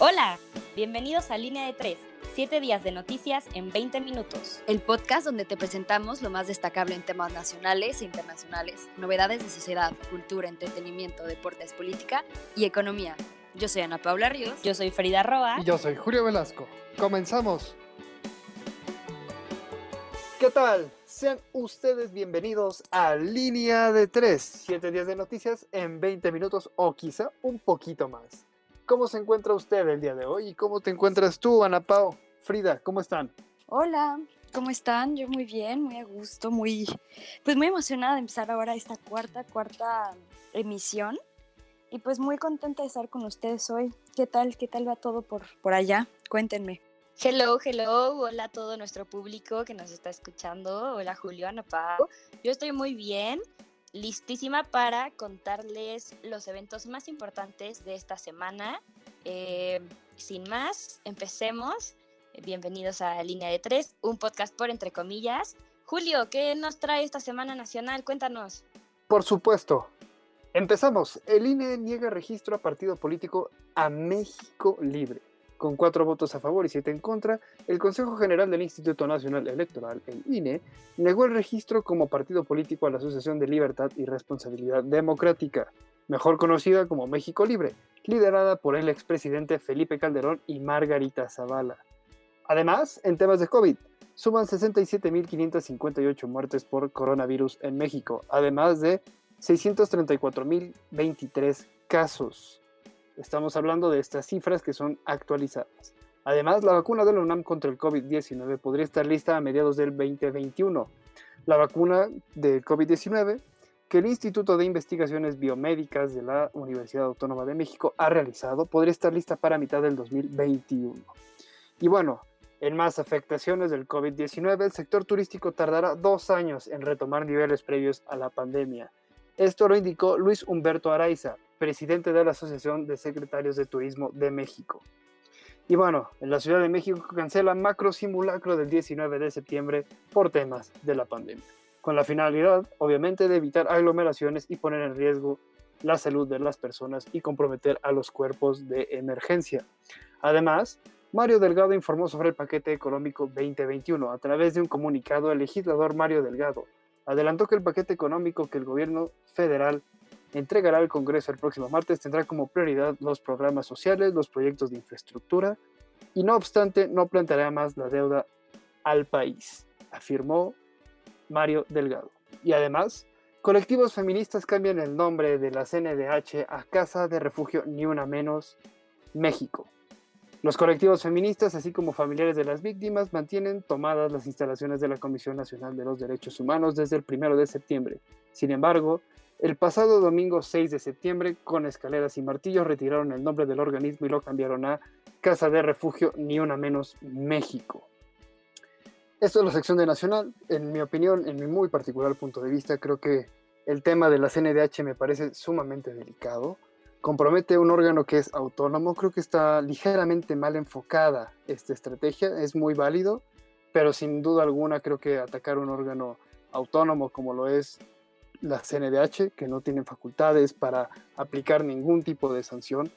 Hola, bienvenidos a Línea de 3, 7 días de noticias en 20 minutos. El podcast donde te presentamos lo más destacable en temas nacionales e internacionales, novedades de sociedad, cultura, entretenimiento, deportes, política y economía. Yo soy Ana Paula Ríos. Yo soy Frida Roa. Y yo soy Julio Velasco. Comenzamos. ¿Qué tal? Sean ustedes bienvenidos a Línea de 3, 7 días de noticias en 20 minutos o quizá un poquito más. ¿Cómo se encuentra usted el día de hoy? ¿Y cómo te encuentras tú, Ana Pao? Frida, ¿cómo están? Hola, ¿cómo están? Yo muy bien, muy a gusto, muy, pues muy emocionada de empezar ahora esta cuarta, cuarta emisión. Y pues muy contenta de estar con ustedes hoy. ¿Qué tal? ¿Qué tal va todo por, por allá? Cuéntenme. Hello, hello, hola a todo nuestro público que nos está escuchando. Hola Julio, Ana Pao. Yo estoy muy bien listísima para contarles los eventos más importantes de esta semana. Eh, sin más, empecemos. Bienvenidos a Línea de Tres, un podcast por entre comillas. Julio, ¿qué nos trae esta semana nacional? Cuéntanos. Por supuesto. Empezamos. El INE niega registro a partido político a México Libre. Con cuatro votos a favor y siete en contra, el Consejo General del Instituto Nacional Electoral, el INE, negó el registro como partido político a la Asociación de Libertad y Responsabilidad Democrática, mejor conocida como México Libre, liderada por el expresidente Felipe Calderón y Margarita Zavala. Además, en temas de COVID, suman 67.558 muertes por coronavirus en México, además de 634.023 casos. Estamos hablando de estas cifras que son actualizadas. Además, la vacuna de la UNAM contra el COVID-19 podría estar lista a mediados del 2021. La vacuna del COVID-19 que el Instituto de Investigaciones Biomédicas de la Universidad Autónoma de México ha realizado podría estar lista para mitad del 2021. Y bueno, en más afectaciones del COVID-19, el sector turístico tardará dos años en retomar niveles previos a la pandemia. Esto lo indicó Luis Humberto Araiza, presidente de la Asociación de Secretarios de Turismo de México. Y bueno, en la Ciudad de México cancela macro simulacro del 19 de septiembre por temas de la pandemia, con la finalidad, obviamente, de evitar aglomeraciones y poner en riesgo la salud de las personas y comprometer a los cuerpos de emergencia. Además, Mario Delgado informó sobre el paquete económico 2021. A través de un comunicado, el legislador Mario Delgado adelantó que el paquete económico que el gobierno federal entregará al Congreso el próximo martes tendrá como prioridad los programas sociales, los proyectos de infraestructura y no obstante no planteará más la deuda al país, afirmó Mario Delgado. Y además, colectivos feministas cambian el nombre de la CNDH a Casa de Refugio Ni Una Menos México. Los colectivos feministas, así como familiares de las víctimas, mantienen tomadas las instalaciones de la Comisión Nacional de los Derechos Humanos desde el 1 de septiembre. Sin embargo, el pasado domingo 6 de septiembre, con escaleras y martillos, retiraron el nombre del organismo y lo cambiaron a Casa de Refugio Ni Una Menos México. Esto es la sección de Nacional. En mi opinión, en mi muy particular punto de vista, creo que el tema de la CNDH me parece sumamente delicado compromete un órgano que es autónomo. Creo que está ligeramente mal enfocada esta estrategia, es muy válido, pero sin duda alguna creo que atacar un órgano autónomo como lo es la CNDH, que no tiene facultades para aplicar ningún tipo de sanción,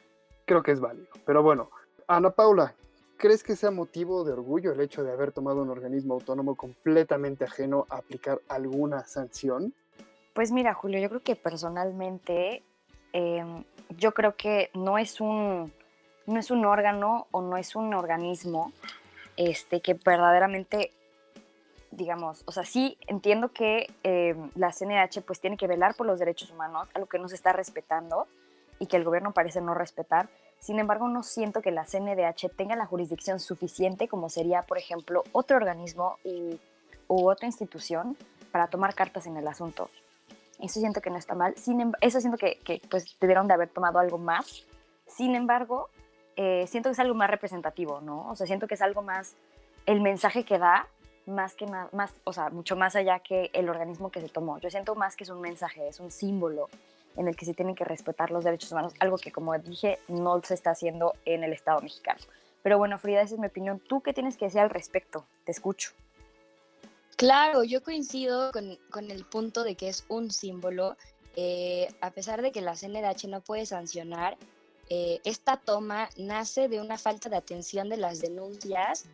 creo que es válido. Pero bueno, Ana Paula, ¿crees que sea motivo de orgullo el hecho de haber tomado un organismo autónomo completamente ajeno a aplicar alguna sanción? Pues mira, Julio, yo creo que personalmente Em, yo creo que no es un, no es un órgano o no es un organismo este, que verdaderamente, digamos, o sea, sí entiendo que em, la CNH pues tiene que velar por los derechos humanos, algo que no se está respetando y que el gobierno parece no respetar. Sin embargo, no siento que la CNDH tenga la jurisdicción suficiente como sería, por ejemplo, otro organismo u otra institución para tomar cartas en el asunto. Eso siento que no está mal. Sin, eso siento que, que pues debieron de haber tomado algo más. Sin embargo, eh, siento que es algo más representativo, ¿no? O sea, siento que es algo más, el mensaje que da, más que más, más, o sea, mucho más allá que el organismo que se tomó. Yo siento más que es un mensaje, es un símbolo en el que se tienen que respetar los derechos humanos, algo que, como dije, no se está haciendo en el Estado mexicano. Pero bueno, Frida, esa es mi opinión. ¿Tú qué tienes que decir al respecto? Te escucho. Claro, yo coincido con, el punto de que es un símbolo. Eh, a pesar de que la CNDH no puede sancionar, eh, esta toma nace de una falta de atención de las denuncias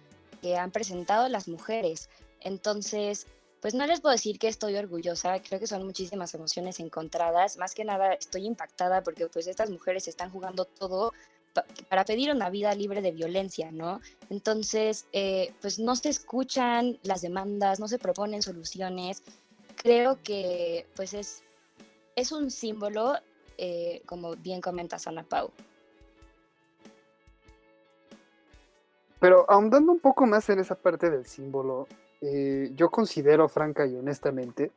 que han presentado las mujeres. Entonces, pues no les puedo decir que estoy orgullosa, creo que son muchísimas emociones encontradas, más que nada estoy impactada porque pues estas mujeres están jugando todo para pedir una vida libre de violencia, ¿no? Entonces, eh, pues no se escuchan las demandas, no se proponen soluciones. Creo que pues es, es un símbolo, eh, como bien comenta Sana Pau. Pero ahondando un poco más en esa parte del símbolo, eh, yo considero franca y honestamente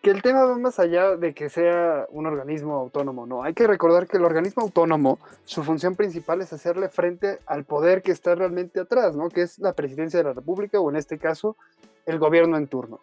que el tema va más allá de que sea un organismo autónomo, ¿no? Hay que recordar que el organismo autónomo, su función principal es hacerle frente al poder que está realmente atrás, ¿no? Que es la presidencia de la República o en este caso el gobierno en turno.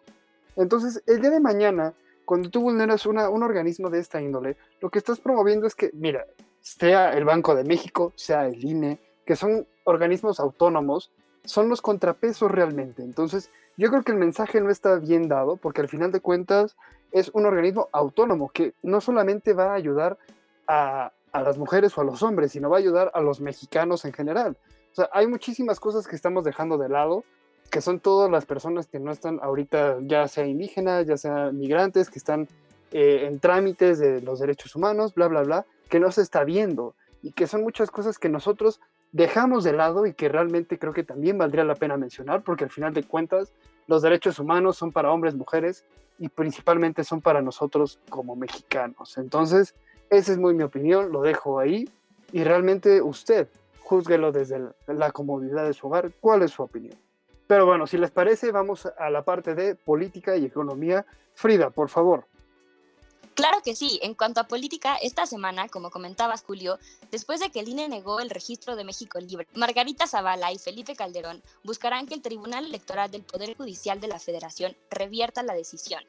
Entonces, el día de mañana, cuando tú vulneras un organismo de esta índole, lo que estás promoviendo es que, mira, sea el Banco de México, sea el INE, que son organismos autónomos, son los contrapesos realmente. Entonces, yo creo que el mensaje no está bien dado porque al final de cuentas es un organismo autónomo que no solamente va a ayudar a, las mujeres o a los hombres, sino va a ayudar a los mexicanos en general. O sea, hay muchísimas cosas que estamos dejando de lado, que son todas las personas que no están ahorita, ya sea indígenas, ya sea migrantes, que están eh, en trámites de los derechos humanos, bla, bla, bla, que no se está viendo y que son muchas cosas que nosotros dejamos de lado y que realmente creo que también valdría la pena mencionar, porque al final de cuentas los derechos humanos son para hombres, mujeres y principalmente son para nosotros como mexicanos. Entonces, esa es muy mi opinión, lo dejo ahí y realmente usted júzguelo desde la comodidad de su hogar, cuál es su opinión. Pero bueno, si les parece, vamos a la parte de política y economía. Frida, por favor. Claro que sí. En cuanto a política, esta semana, como comentabas, Julio, después de que el INE negó el registro de México Libre, Margarita Zavala y Felipe Calderón buscarán que el Tribunal Electoral del Poder Judicial de la Federación revierta la decisión.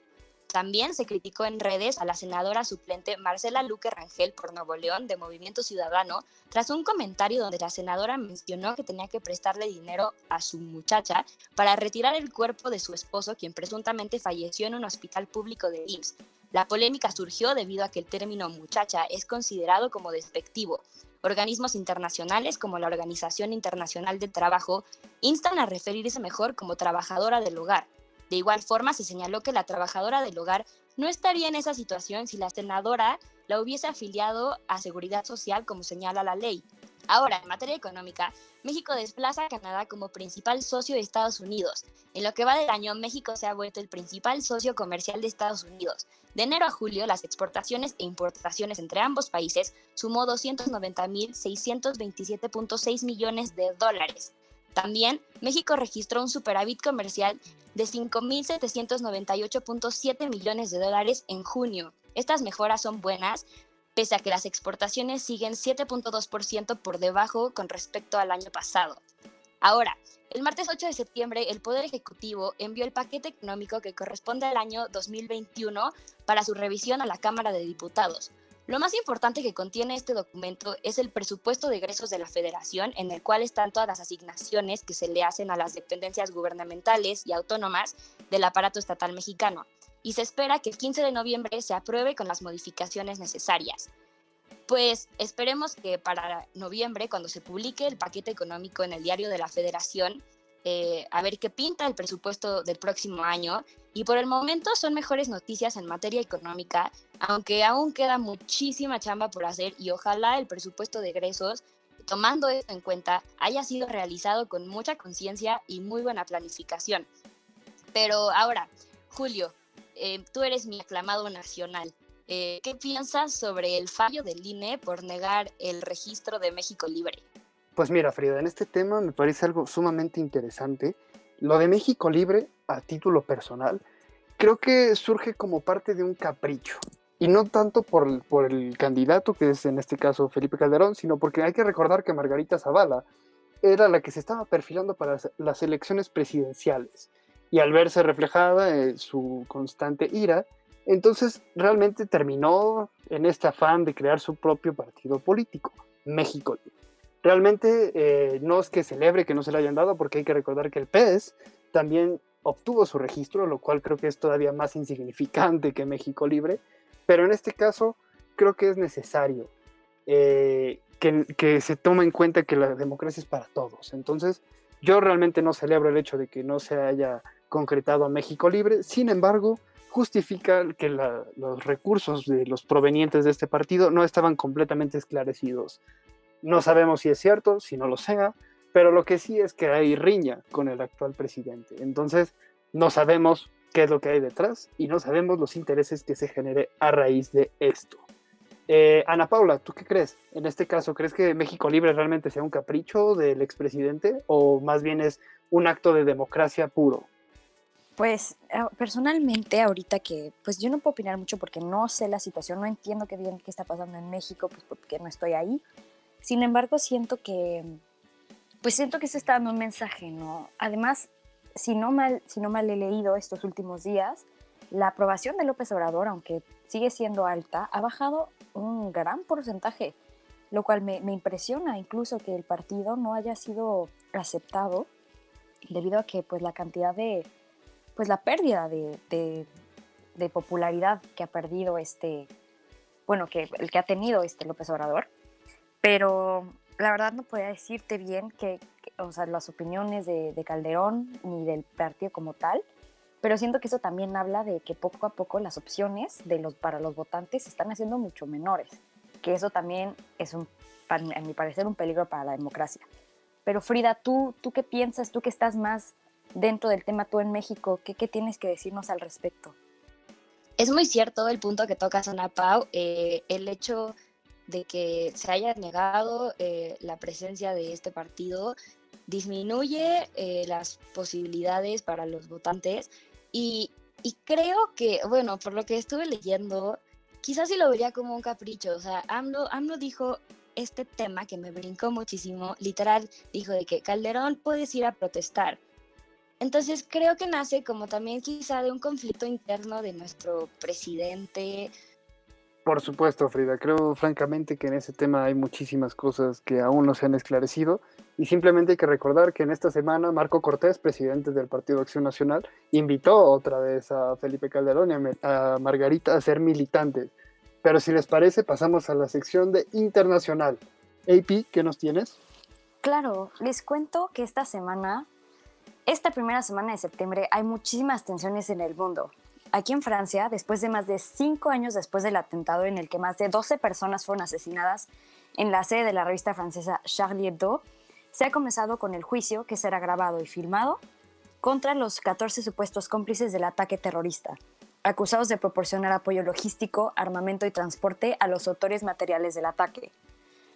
También se criticó en redes a la senadora suplente Marcela Luque Rangel por Nuevo León de Movimiento Ciudadano tras un comentario donde la senadora mencionó que tenía que prestarle dinero a su muchacha para retirar el cuerpo de su esposo, quien presuntamente falleció en un hospital público de IMSS. La polémica surgió debido a que el término muchacha es considerado como despectivo. Organismos internacionales como la Organización Internacional del Trabajo instan a referirse mejor como trabajadora del hogar. De igual forma, se señaló que la trabajadora del hogar no estaría en esa situación si la senadora la hubiese afiliado a Seguridad Social como señala la ley. Ahora, en materia económica, México desplaza a Canadá como principal socio de Estados Unidos. En lo que va del año, México se ha vuelto el principal socio comercial de Estados Unidos. De enero a julio, las exportaciones e importaciones entre ambos países sumó 290.627.6 millones de dólares. También, México registró un superávit comercial de 5.798.7 millones de dólares en junio. Estas mejoras son buenas, pese a que las exportaciones siguen 7.2% por debajo con respecto al año pasado. Ahora, el martes 8 de septiembre, el Poder Ejecutivo envió el paquete económico que corresponde al año 2021 para su revisión a la Cámara de Diputados. Lo más importante que contiene este documento es el presupuesto de egresos de la Federación, en el cual están todas las asignaciones que se le hacen a las dependencias gubernamentales y autónomas del aparato estatal mexicano y se espera que el 15 de noviembre se apruebe con las modificaciones necesarias. Pues esperemos que para noviembre, cuando se publique el paquete económico en el diario de la Federación, eh, a ver qué pinta el presupuesto del próximo año. Y por el momento son mejores noticias en materia económica, aunque aún queda muchísima chamba por hacer y ojalá el presupuesto de egresos, tomando esto en cuenta, haya sido realizado con mucha conciencia y muy buena planificación. Pero ahora, Julio, eh, tú eres mi aclamado nacional. Eh, ¿Qué piensas sobre el fallo del INE por negar el registro de México Libre? Pues mira, Frida, en este tema me parece algo sumamente interesante. Lo de México Libre, a título personal, creo que surge como parte de un capricho. Y no tanto por, el candidato, que es en este caso Felipe Calderón, sino porque hay que recordar que Margarita Zavala era la que se estaba perfilando para las elecciones presidenciales y al verse reflejada en su constante ira, entonces realmente terminó en este afán de crear su propio partido político, México. Realmente eh, no es que celebre que no se le hayan dado, porque hay que recordar que el PES también obtuvo su registro, lo cual creo que es todavía más insignificante que México Libre, pero en este caso creo que es necesario. Eh, que, se toma en cuenta que la democracia es para todos. Entonces, yo realmente no celebro el hecho de que no se haya concretado México Libre, sin embargo, justifica que los recursos de los provenientes de este partido no estaban completamente esclarecidos. No sabemos si es cierto, si no lo sea, pero lo que sí es que hay riña con el actual presidente. Entonces, no sabemos qué es lo que hay detrás y no sabemos los intereses que se genere a raíz de esto. Eh, Ana Paula, ¿tú qué crees? En este caso, ¿crees que México Libre realmente sea un capricho del expresidente o más bien es un acto de democracia puro? Pues eh, personalmente ahorita que, pues yo no puedo opinar mucho porque no sé la situación, no entiendo qué bien qué está pasando en México, pues porque no estoy ahí. Sin embargo, siento que, pues siento que se está dando un mensaje, ¿no? Además, si no mal, si no mal he leído estos últimos días, la aprobación de López Obrador, aunque sigue siendo alta, ha bajado un gran porcentaje, lo cual me, impresiona incluso que el partido no haya sido aceptado debido a que pues la cantidad de, pues la pérdida de, popularidad que ha perdido este, bueno, que el que ha tenido este López Obrador, pero la verdad no podía decirte bien que, o sea, las opiniones de, de Calderón ni del partido como tal, pero siento que eso también habla de que poco a poco las opciones de los, para los votantes se están haciendo mucho menores, que eso también es, un, a mi parecer, un peligro para la democracia. Pero Frida, ¿tú, tú qué piensas? ¿Tú que estás más dentro del tema tú en México? ¿Qué, qué tienes que decirnos al respecto? Es muy cierto el punto que tocas, Ana Pau. Eh, el hecho de que se haya negado eh, la presencia de este partido disminuye eh, las posibilidades para los votantes y, creo que, bueno, por lo que estuve leyendo, quizás sí lo vería como un capricho. O sea, AMLO, AMLO dijo este tema que me brincó muchísimo, literal, dijo de que Calderón puedes ir a protestar. Entonces creo que nace como también quizá de un conflicto interno de nuestro presidente. Por supuesto, Frida. Creo francamente que en ese tema hay muchísimas cosas que aún no se han esclarecido y simplemente hay que recordar que en esta semana Marco Cortés, presidente del Partido Acción Nacional, invitó otra vez a Felipe Calderón y a Margarita a ser militantes. Pero si les parece, pasamos a la sección de internacional. AP, ¿qué nos tienes? Claro, les cuento que esta semana, esta primera semana de septiembre, hay muchísimas tensiones en el mundo. Aquí en Francia, después de más de cinco años después del atentado en el que más de 12 personas fueron asesinadas en la sede de la revista francesa Charlie Hebdo, se ha comenzado con el juicio que será grabado y filmado contra los 14 supuestos cómplices del ataque terrorista, acusados de proporcionar apoyo logístico, armamento y transporte a los autores materiales del ataque.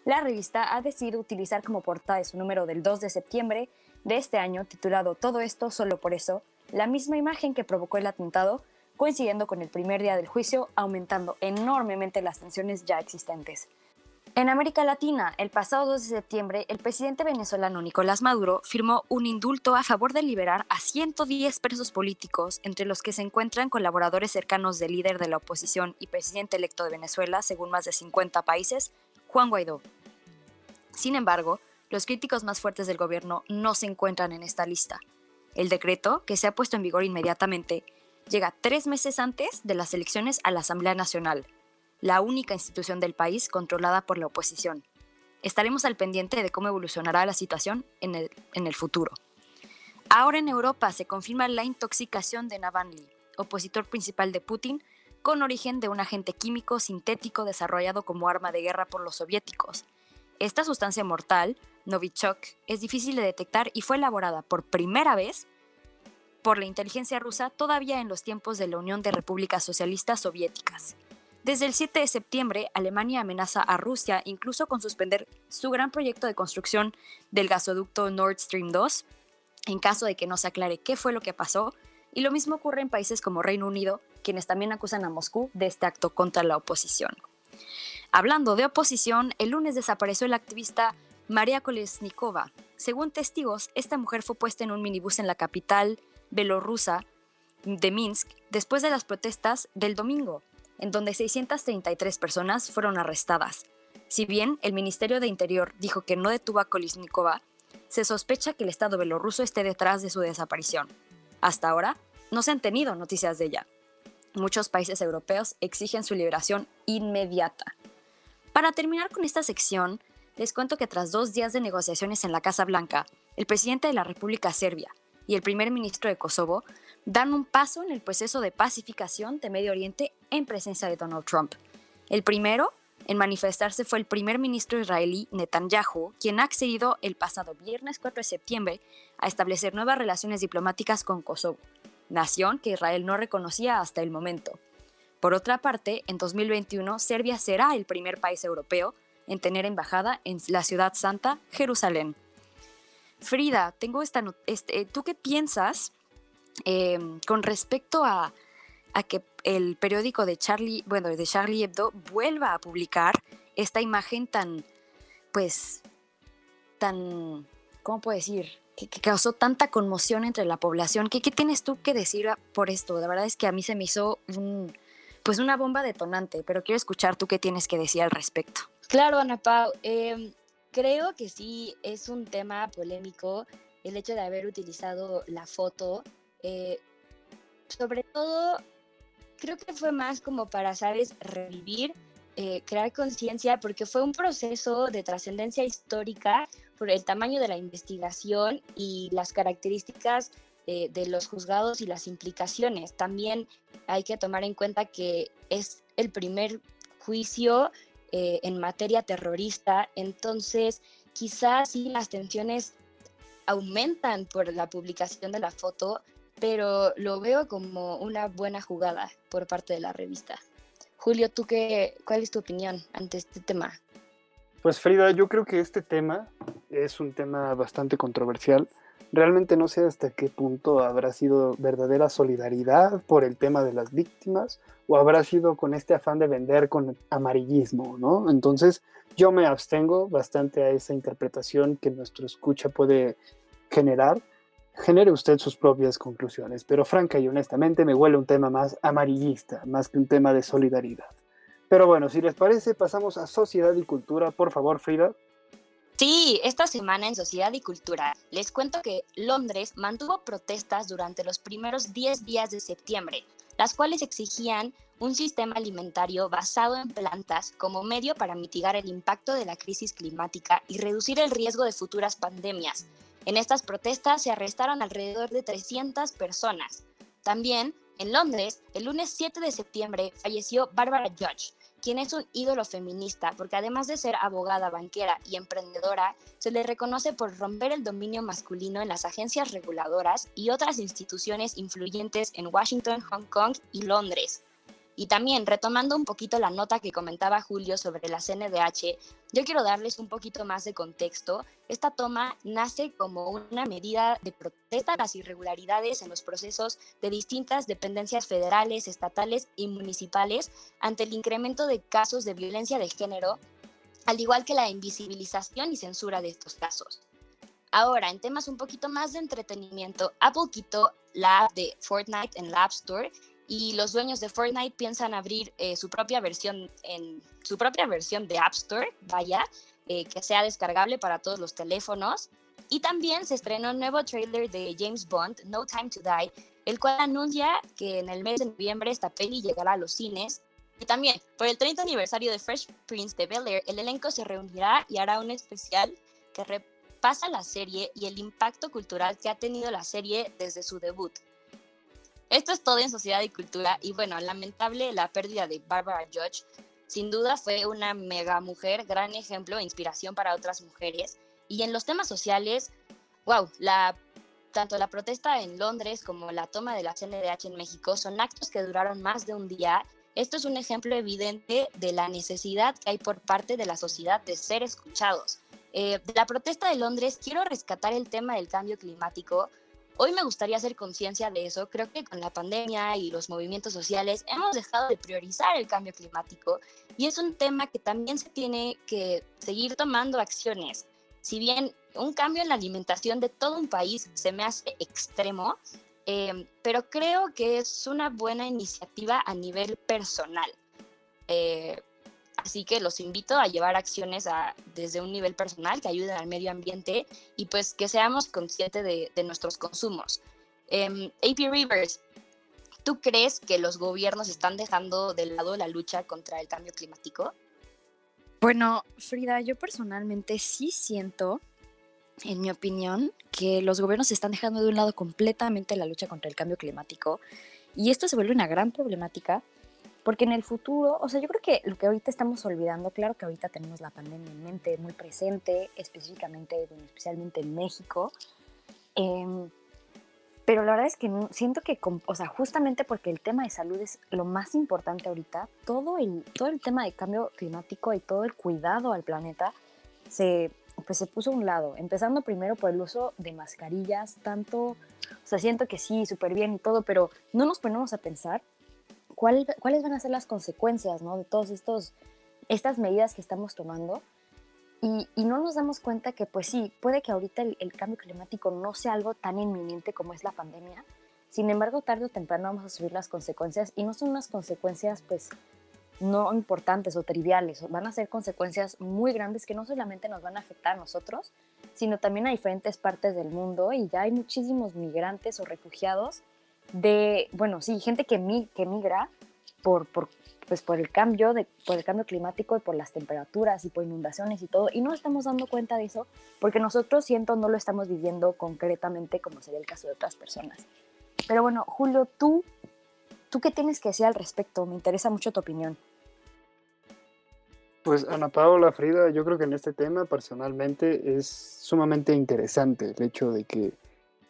La revista ha decidido utilizar como portada de su número del 2 de septiembre de este año, titulado Todo esto solo por eso, la misma imagen que provocó el atentado, coincidiendo con el primer día del juicio, aumentando enormemente las tensiones ya existentes. En América Latina, el pasado 2 de septiembre, el presidente venezolano Nicolás Maduro firmó un indulto a favor de liberar a 110 presos políticos, entre los que se encuentran colaboradores cercanos del líder de la oposición y presidente electo de Venezuela, según más de 50 países, Juan Guaidó. Sin embargo, los críticos más fuertes del gobierno no se encuentran en esta lista. El decreto, que se ha puesto en vigor inmediatamente, llega tres meses antes de las elecciones a la Asamblea Nacional, la única institución del país controlada por la oposición. Estaremos al pendiente de cómo evolucionará la situación en el, en el futuro. Ahora en Europa se confirma la intoxicación de Navalny, opositor principal de Putin, con origen de un agente químico sintético desarrollado como arma de guerra por los soviéticos. Esta sustancia mortal, Novichok, es difícil de detectar y fue elaborada por primera vez por la inteligencia rusa todavía en los tiempos de la Unión de Repúblicas Socialistas Soviéticas. Desde el 7 de septiembre, Alemania amenaza a Rusia incluso con suspender su gran proyecto de construcción del gasoducto Nord Stream 2 en caso de que no se aclare qué fue lo que pasó. Y lo mismo ocurre en países como Reino Unido, quienes también acusan a Moscú de este acto contra la oposición. Hablando de oposición, el lunes desapareció la activista María Kolesnikova. Según testigos, esta mujer fue puesta en un minibús en la capital belorrusa de Minsk después de las protestas del domingo en donde 633 personas fueron arrestadas. Si bien el Ministerio de Interior dijo que no detuvo a Kolisnikova, se sospecha que el Estado belorruso esté detrás de su desaparición. Hasta ahora, no se han tenido noticias de ella. Muchos países europeos exigen su liberación inmediata. Para terminar con esta sección, les cuento que tras dos días de negociaciones en la Casa Blanca, el presidente de la República Serbia y el primer ministro de Kosovo dan un paso en el proceso de pacificación de Medio Oriente en presencia de Donald Trump. El primero en manifestarse fue el primer ministro israelí Netanyahu, quien ha accedido el pasado viernes 4 de septiembre a establecer nuevas relaciones diplomáticas con Kosovo, nación que Israel no reconocía hasta el momento. Por otra parte, en 2021 Serbia será el primer país europeo en tener embajada en la ciudad santa, Jerusalén. Frida, tengo esta este, ¿tú qué piensas em, con respecto a, a, que el periódico de Charlie, bueno, de Charlie Hebdo vuelva a publicar esta imagen tan, pues, tan, ¿cómo puedo decir? Que, causó tanta conmoción entre la población. ¿Qué, ¿Qué, tienes tú que decir por esto? La verdad es que a mí se me hizo un, pues una bomba detonante, pero quiero escuchar tú qué tienes que decir al respecto. Claro, Ana Pau. Em, creo que sí es un tema polémico el hecho de haber utilizado la foto. Eh, sobre todo, creo que fue más como para, ¿sabes?, revivir, eh, crear conciencia, porque fue un proceso de trascendencia histórica por el tamaño de la investigación y las características eh, de los juzgados y las implicaciones. También hay que tomar en cuenta que es el primer juicio eh, en materia terrorista, entonces quizás sí las tensiones aumentan por la publicación de la foto, pero lo veo como una buena jugada por parte de la revista. Julio, ¿tú qué, cuál es tu opinión ante este tema? Pues Frida, yo creo que este tema es un tema bastante controversial Realmente no sé hasta qué punto habrá sido verdadera solidaridad por el tema de las víctimas o habrá sido con este afán de vender con amarillismo, ¿no? Entonces yo me abstengo bastante a esa interpretación que nuestro escucha puede generar. Genere usted sus propias conclusiones, pero franca y honestamente me huele un tema más amarillista, más que un tema de solidaridad. Pero bueno, si les parece, pasamos a sociedad y cultura. Por favor, Frida. Sí, esta semana en Sociedad y Cultura les cuento que Londres mantuvo protestas durante los primeros 10 días de septiembre, las cuales exigían un sistema alimentario basado en plantas como medio para mitigar el impacto de la crisis climática y reducir el riesgo de futuras pandemias. En estas protestas se arrestaron alrededor de 300 personas. También, en Londres, el lunes 7 de septiembre falleció Barbara Judge, quien es un ídolo feminista, porque además de ser abogada, banquera y emprendedora, se le reconoce por romper el dominio masculino en las agencias reguladoras y otras instituciones influyentes en Washington, Hong Kong y Londres. Y también, retomando un poquito la nota que comentaba Julio sobre la CNDH, yo quiero darles un poquito más de contexto. Esta toma nace como una medida de protesta a las irregularidades en los procesos de distintas dependencias federales, estatales y municipales ante el incremento de casos de violencia de género, al igual que la invisibilización y censura de estos casos. Ahora, en temas un poquito más de entretenimiento, Apple quitó la app de Fortnite en la App Store y los dueños de Fortnite piensan abrir eh, su propia versión en su propia versión de App Store, vaya, eh, que sea descargable para todos los teléfonos. Y también se estrenó un nuevo trailer de James Bond, No Time to Die, el cual anuncia que en el mes de noviembre esta peli llegará a los cines. Y también, por el 30 aniversario de Fresh Prince de Bel Air, el elenco se reunirá y hará un especial que repasa la serie y el impacto cultural que ha tenido la serie desde su debut. Esto es todo en sociedad y cultura y bueno, lamentable la pérdida de Barbara Judge. Sin duda fue una mega mujer, gran ejemplo e inspiración para otras mujeres. Y en los temas sociales, wow, tanto la protesta en Londres como la toma de la CNDH en México son actos que duraron más de un día. Esto es un ejemplo evidente de la necesidad que hay por parte de la sociedad de ser escuchados. Eh, de la protesta de Londres quiero rescatar el tema del cambio climático Hoy me gustaría hacer conciencia de eso. Creo que con la pandemia y los movimientos sociales hemos dejado de priorizar el cambio climático y es un tema que también se tiene que seguir tomando acciones. Si bien un cambio en la alimentación de todo un país se me hace extremo, eh, pero creo que es una buena iniciativa a nivel personal. Eh, Así que los invito a llevar acciones desde un nivel personal que ayuden al medio ambiente y pues que seamos conscientes de, nuestros consumos. Em, AP Rivers, ¿tú crees que los gobiernos están dejando de lado la lucha contra el cambio climático? Bueno, Frida, yo personalmente sí siento, en mi opinión, que los gobiernos están dejando de un lado completamente la lucha contra el cambio climático y esto se vuelve una gran problemática porque en el futuro, o sea, yo creo que lo que ahorita estamos olvidando, claro que ahorita tenemos la pandemia en mente, muy presente, específicamente, especialmente en México, eh, pero la verdad es que siento que, o sea, justamente porque el tema de salud es lo más importante ahorita, todo el, todo el tema de cambio climático y todo el cuidado al planeta se, pues se puso a un lado, empezando primero por el uso de mascarillas, tanto, o sea, siento que sí, súper bien y todo, pero no nos ponemos a pensar cuál, cuáles van a ser las consecuencias, ¿no? De todas estas medidas que estamos tomando y, no nos damos cuenta que, pues sí, puede que ahorita el, cambio climático no sea algo tan inminente como es la pandemia. Sin embargo, tarde o temprano vamos a subir las consecuencias y no son unas consecuencias, pues, no importantes o triviales. Van a ser consecuencias muy grandes que no solamente nos van a afectar a nosotros, sino también a diferentes partes del mundo y ya hay muchísimos migrantes o refugiados de, bueno, sí, gente que, mi, que migra por, por pues por el cambio de, por el cambio climático y por las temperaturas y por inundaciones y todo y no estamos dando cuenta de eso porque nosotros siento no lo estamos viviendo concretamente como sería el caso de otras personas. Pero bueno Julio tú tú qué tienes que decir al respecto me interesa mucho tu opinión. Pues Ana Paula Frida yo creo que en este tema personalmente es sumamente interesante el hecho de que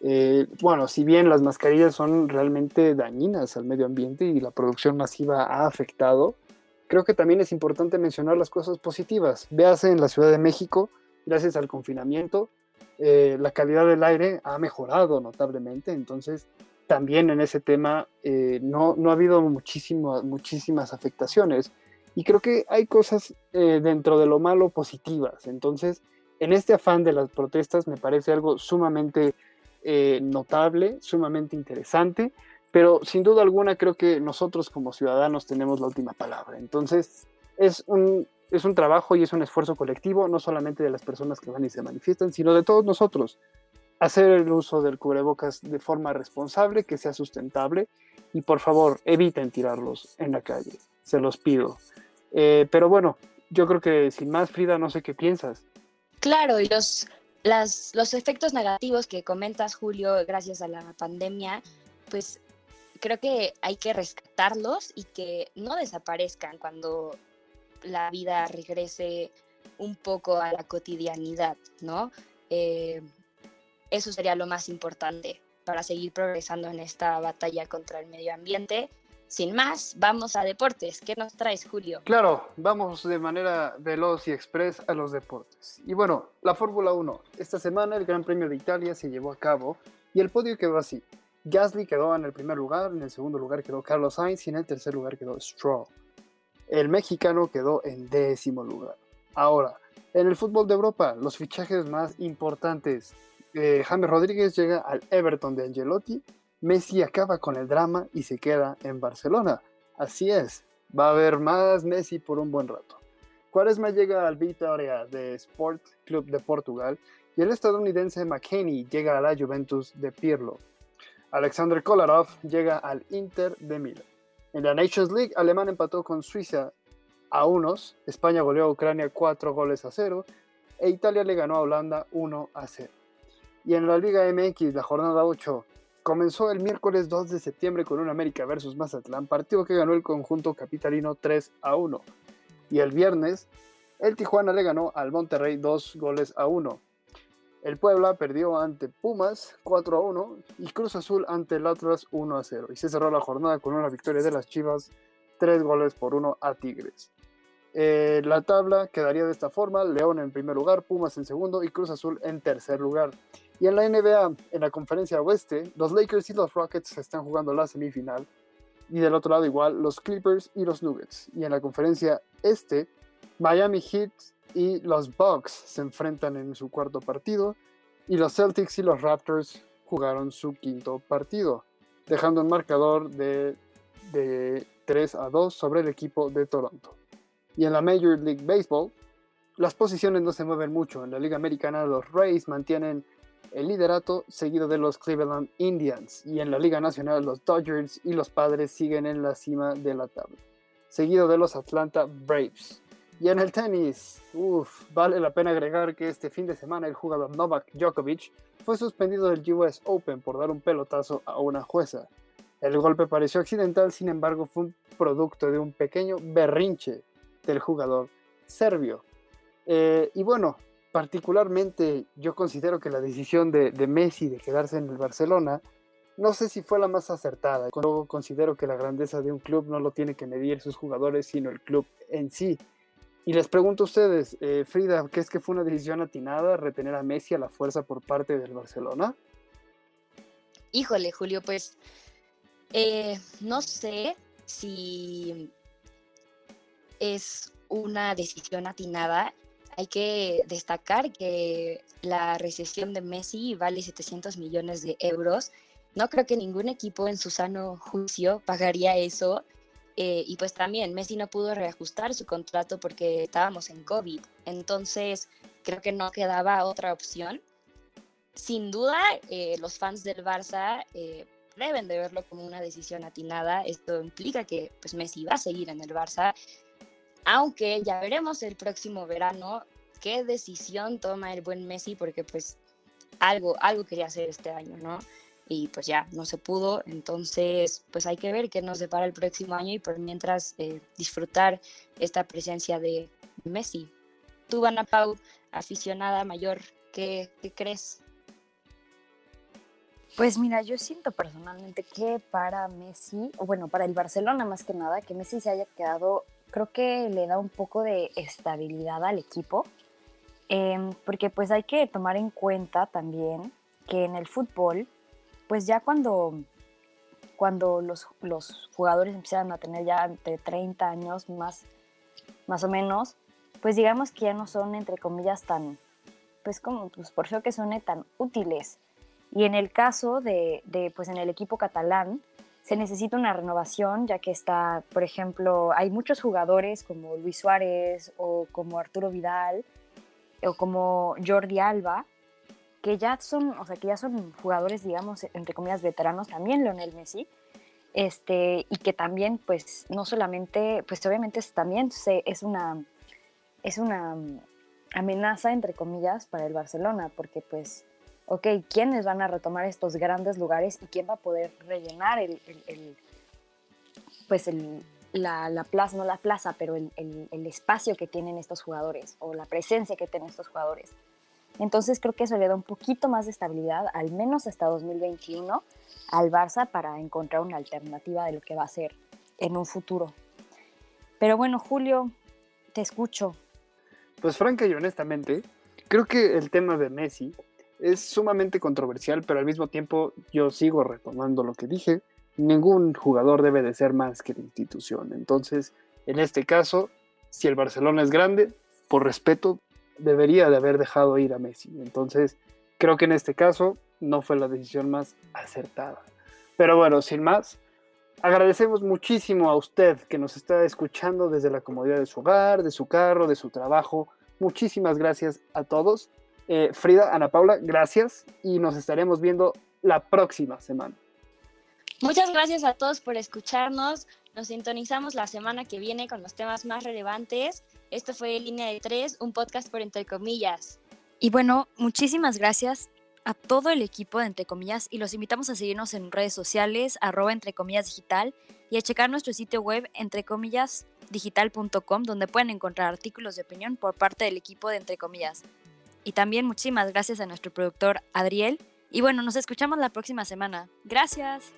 eh, bueno, si bien las mascarillas son realmente dañinas al medio ambiente y la producción masiva ha afectado, creo que también es importante mencionar las cosas positivas. Véase en la Ciudad de México, gracias al confinamiento, eh, la calidad del aire ha mejorado notablemente, entonces también en ese tema eh, no, no, ha habido muchísimas afectaciones. Y creo que hay cosas dentro de lo malo positivas. Entonces, en este afán de las protestas me parece algo sumamente eh, notable, sumamente interesante, pero sin duda alguna creo que nosotros como ciudadanos tenemos la última palabra. Entonces, es un, es un trabajo y es un esfuerzo colectivo, no solamente de las personas que van y se manifiestan, sino de todos nosotros. Hacer el uso del cubrebocas de forma responsable, que sea sustentable y por favor eviten tirarlos en la calle, se los pido. Eh, pero bueno, yo creo que sin más, Frida, no sé qué piensas. Claro, y los los efectos negativos que comentas, Julio, gracias a la pandemia, pues creo que hay que rescatarlos y que no desaparezcan cuando la vida regrese un poco a la cotidianidad, ¿no? Eh, eso sería lo más importante para seguir progresando en esta batalla contra el medio ambiente sin más, vamos a deportes. ¿Qué nos traes, Julio? Claro, vamos de manera veloz y express a los deportes. Y bueno, la Fórmula 1. Esta semana el Gran Premio de Italia se llevó a cabo y el podio quedó así. Gasly quedó en el primer lugar, en el segundo lugar quedó Carlos Sainz y en el tercer lugar quedó Stroll. El mexicano quedó en décimo lugar. Ahora, en el fútbol de Europa, los fichajes más importantes. Eh, James Rodríguez llega al Everton de Angelotti Messi acaba con el drama y se queda en Barcelona. Así es, va a haber más Messi por un buen rato. Cuaresma llega al Vitória de Sport Club de Portugal y el estadounidense McKenny llega a la Juventus de Pirlo. Alexander Kolarov llega al Inter de Milán. En la Nations League, Alemania empató con Suiza a unos, España goleó a Ucrania 4 goles a 0 e Italia le ganó a Holanda 1 a 0. Y en la Liga MX, la jornada 8, comenzó el miércoles 2 de septiembre con un América versus Mazatlán, partido que ganó el conjunto capitalino 3 a 1. Y el viernes, el Tijuana le ganó al Monterrey 2 goles a 1. El Puebla perdió ante Pumas 4 a 1 y Cruz Azul ante el Atlas 1 a 0. Y se cerró la jornada con una victoria de las Chivas 3 goles por 1 a Tigres. Eh, la tabla quedaría de esta forma, León en primer lugar, Pumas en segundo y Cruz Azul en tercer lugar. Y en la NBA, en la conferencia oeste, los Lakers y los Rockets están jugando la semifinal. Y del otro lado igual, los Clippers y los Nuggets. Y en la conferencia este, Miami Heat y los Bucks se enfrentan en su cuarto partido. Y los Celtics y los Raptors jugaron su quinto partido, dejando un marcador de, de 3 a 2 sobre el equipo de Toronto. Y en la Major League Baseball, las posiciones no se mueven mucho. En la Liga Americana, los Rays mantienen el liderato, seguido de los Cleveland Indians. Y en la Liga Nacional, los Dodgers y los Padres siguen en la cima de la tabla, seguido de los Atlanta Braves. Y en el tenis, vale la pena agregar que este fin de semana el jugador Novak Djokovic fue suspendido del US Open por dar un pelotazo a una jueza. El golpe pareció accidental, sin embargo fue un producto de un pequeño berrinche del jugador serbio. Eh, y bueno, particularmente yo considero que la decisión de, Messi de quedarse en el Barcelona, no sé si fue la más acertada. Yo considero que la grandeza de un club no lo tiene que medir sus jugadores, sino el club en sí. Y les pregunto a ustedes, eh, Frida, ¿qué es que fue una decisión atinada retener a Messi a la fuerza por parte del Barcelona? Híjole, Julio, pues eh, no sé si es una decisión atinada. Hay que destacar que la recesión de Messi vale 700 millones de euros. No creo que ningún equipo en su sano juicio pagaría eso. Eh, y pues también Messi no pudo reajustar su contrato porque estábamos en COVID. Entonces creo que no quedaba otra opción. Sin duda, eh, los fans del Barça deben de verlo como una decisión atinada. Esto implica que pues, Messi va a seguir en el Barça, aunque ya veremos el próximo verano qué decisión toma el buen Messi, porque pues algo, algo quería hacer este año, ¿no? Y pues ya no se pudo, entonces pues hay que ver qué nos depara el próximo año y por mientras eh, disfrutar esta presencia de Messi. Tú, Ana Pau, aficionada mayor, ¿qué, qué crees? Pues mira, yo siento personalmente que para Messi, bueno, para el Barcelona más que nada, que Messi se haya quedado, creo que le da un poco de estabilidad al equipo, em, porque pues hay que tomar en cuenta también que en el fútbol, pues ya cuando, cuando los, los jugadores empiezan a tener ya entre 30 años más, más o menos, pues digamos que ya no son entre comillas tan, pues como, pues por que son tan útiles. Y en el caso de, pues en el equipo catalán, se necesita una renovación, ya que está, por ejemplo, hay muchos jugadores como Luis Suárez o como Arturo Vidal o como Jordi Alba, que ya son, o sea, que ya son jugadores, digamos, entre comillas, veteranos, también Leonel Messi, este, y que también, pues, no solamente, pues obviamente también se, es una, es una amenaza, entre comillas, para el Barcelona, porque pues ok, ¿quiénes van a retomar estos grandes lugares y quién va a poder rellenar el, pues la, plaza, no la plaza, pero el, espacio que tienen estos jugadores o la presencia que tienen estos jugadores? Entonces creo que eso le da un poquito más de estabilidad, al menos hasta 2021, al Barça para encontrar una alternativa de lo que va a ser en un futuro. Pero bueno, Julio, te escucho. Pues franca y honestamente, creo que el tema de Messi es sumamente controversial, pero al mismo tiempo yo sigo retomando lo que dije. Ningún jugador debe de ser más que la institución. Entonces, en este caso, si el Barcelona es grande, por respeto, debería de haber dejado ir a Messi. Entonces, creo que en este caso no fue la decisión más acertada. Pero bueno, sin más, agradecemos muchísimo a usted que nos está escuchando desde la comodidad de su hogar, de su carro, de su trabajo. Muchísimas gracias a todos eh, Frida, Ana Paula, gracias y nos estaremos viendo la próxima semana. Muchas gracias a todos por escucharnos. Nos sintonizamos la semana que viene con los temas más relevantes. Esto fue Línea de Tres, un podcast por Entre Comillas. Y bueno, muchísimas gracias a todo el equipo de Entre Comillas y los invitamos a seguirnos en redes sociales, arroba Entre Comillas Digital y a checar nuestro sitio web entrecomillasdigital.com donde pueden encontrar artículos de opinión por parte del equipo de Entre Comillas. Y también muchísimas gracias a nuestro productor Adriel. Y bueno, nos escuchamos la próxima semana. Gracias.